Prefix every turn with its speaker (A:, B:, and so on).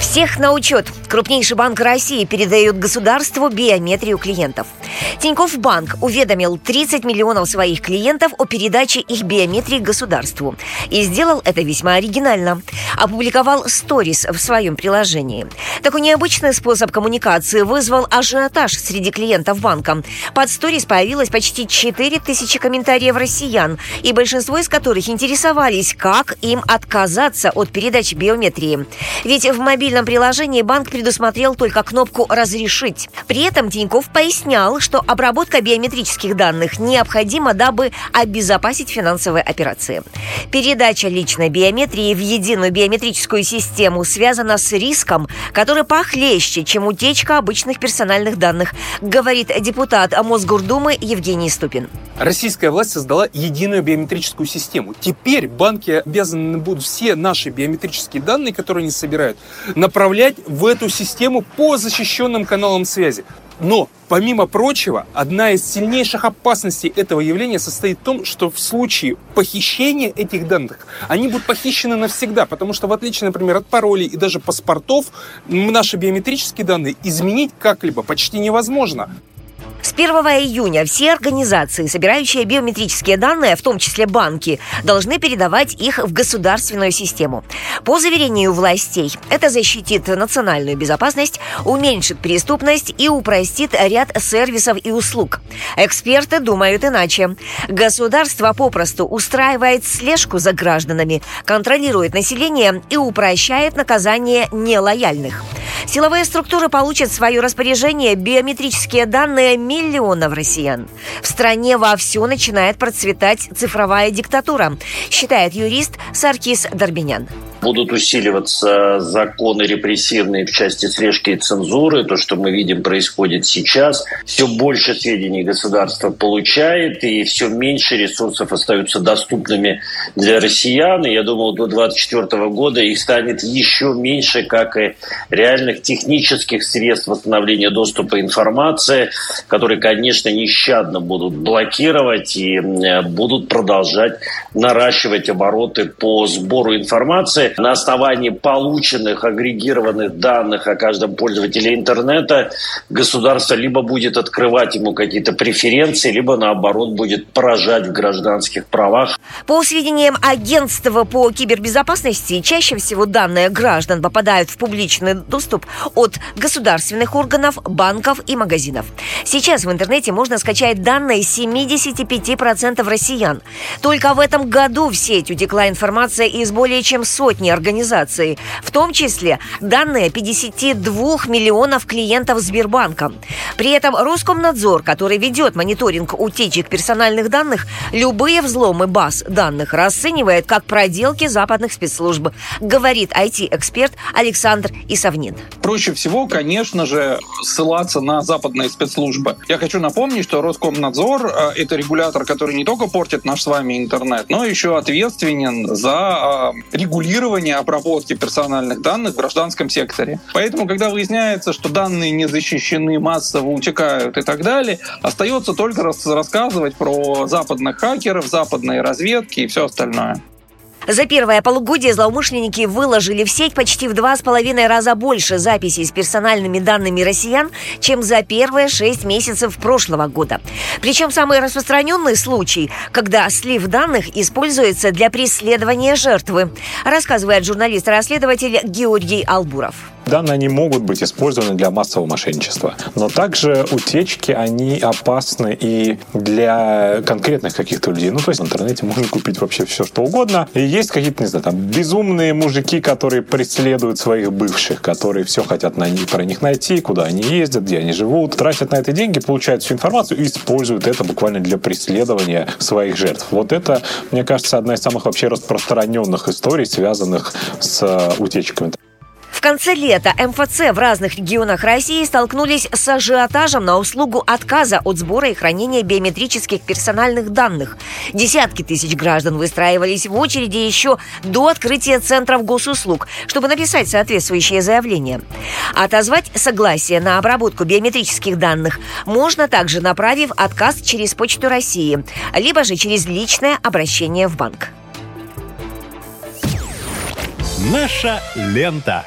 A: Всех на учет. Крупнейший банк России передает государству биометрию клиентов. Тинькофф Банк уведомил 30 миллионов своих клиентов о передаче их биометрии государству. И сделал это весьма оригинально. Опубликовал сторис в своем приложении. Такой необычный способ коммуникации вызвал ажиотаж среди клиентов банка. Под сторис появилось почти 4 тысячи комментариев россиян, и большинство из которых интересовались, как им отказаться от передачи биометрии. Ведь в мобильном приложении банк предусмотрел только кнопку «Разрешить». При этом Тиньков пояснял, что обработка биометрических данных необходима, дабы обезопасить финансовые операции. Передача личной биометрии в единую биометрическую систему связана с риском, который похлеще, чем утечка обычных персональных данных, говорит депутат Мосгордумы Евгений Ступин.
B: Российская власть создала единую биометрическую систему. Теперь банки обязаны будут все наши биометрические данные, которые они собирают, направлять в эту систему по защищенным каналам связи. Но, помимо прочего, одна из сильнейших опасностей этого явления состоит в том, что в случае похищения этих данных, они будут похищены навсегда, потому что в отличие, например, от паролей и даже паспортов, наши биометрические данные изменить как-либо почти невозможно.
A: С 1 июня все организации, собирающие биометрические данные, в том числе банки, должны передавать их в государственную систему. По заверению властей, это защитит национальную безопасность, уменьшит преступность и упростит ряд сервисов и услуг. Эксперты думают иначе. Государство попросту устраивает слежку за гражданами, контролирует население и упрощает наказание нелояльных. Силовые структуры получат в свое распоряжение биометрические данные миллионов россиян. В стране вовсю начинает процветать цифровая диктатура, считает юрист Саркис Дарбинян
C: будут усиливаться законы репрессивные в части слежки и цензуры. То, что мы видим, происходит сейчас. Все больше сведений государство получает, и все меньше ресурсов остаются доступными для россиян. И я думал, до 2024 года их станет еще меньше, как и реальных технических средств восстановления доступа информации, которые, конечно, нещадно будут блокировать и будут продолжать наращивать обороты по сбору информации на основании полученных агрегированных данных о каждом пользователе интернета государство либо будет открывать ему какие-то преференции, либо наоборот будет поражать в гражданских правах.
A: По сведениям агентства по кибербезопасности, чаще всего данные граждан попадают в публичный доступ от государственных органов, банков и магазинов. Сейчас в интернете можно скачать данные 75% россиян. Только в этом году в сеть утекла информация из более чем сотни сотни организаций, в том числе данные 52 миллионов клиентов Сбербанка. При этом Роскомнадзор, который ведет мониторинг утечек персональных данных, любые взломы баз данных расценивает как проделки западных спецслужб, говорит IT-эксперт Александр Исовнин.
D: Проще всего, конечно же, ссылаться на западные спецслужбы. Я хочу напомнить, что Роскомнадзор э, – это регулятор, который не только портит наш с вами интернет, но еще ответственен за э, регулирование регулирования обработки персональных данных в гражданском секторе. Поэтому, когда выясняется, что данные не защищены, массово утекают и так далее, остается только рассказывать про западных хакеров, западные разведки и все остальное.
A: За первое полугодие злоумышленники выложили в сеть почти в два с половиной раза больше записей с персональными данными россиян, чем за первые шесть месяцев прошлого года. Причем самый распространенный случай, когда слив данных используется для преследования жертвы, рассказывает журналист-расследователь Георгий Албуров.
E: Данные они могут быть использованы для массового мошенничества. Но также утечки, они опасны и для конкретных каких-то людей. Ну, то есть в интернете можно купить вообще все, что угодно. И есть какие-то, не знаю, там, безумные мужики, которые преследуют своих бывших, которые все хотят на них, про них найти, куда они ездят, где они живут, тратят на это деньги, получают всю информацию и используют это буквально для преследования своих жертв. Вот это, мне кажется, одна из самых вообще распространенных историй, связанных с утечками.
A: В конце лета МФЦ в разных регионах России столкнулись с ажиотажем на услугу отказа от сбора и хранения биометрических персональных данных. Десятки тысяч граждан выстраивались в очереди еще до открытия центров госуслуг, чтобы написать соответствующее заявление. Отозвать согласие на обработку биометрических данных можно также направив отказ через Почту России, либо же через личное обращение в банк.
F: Наша лента.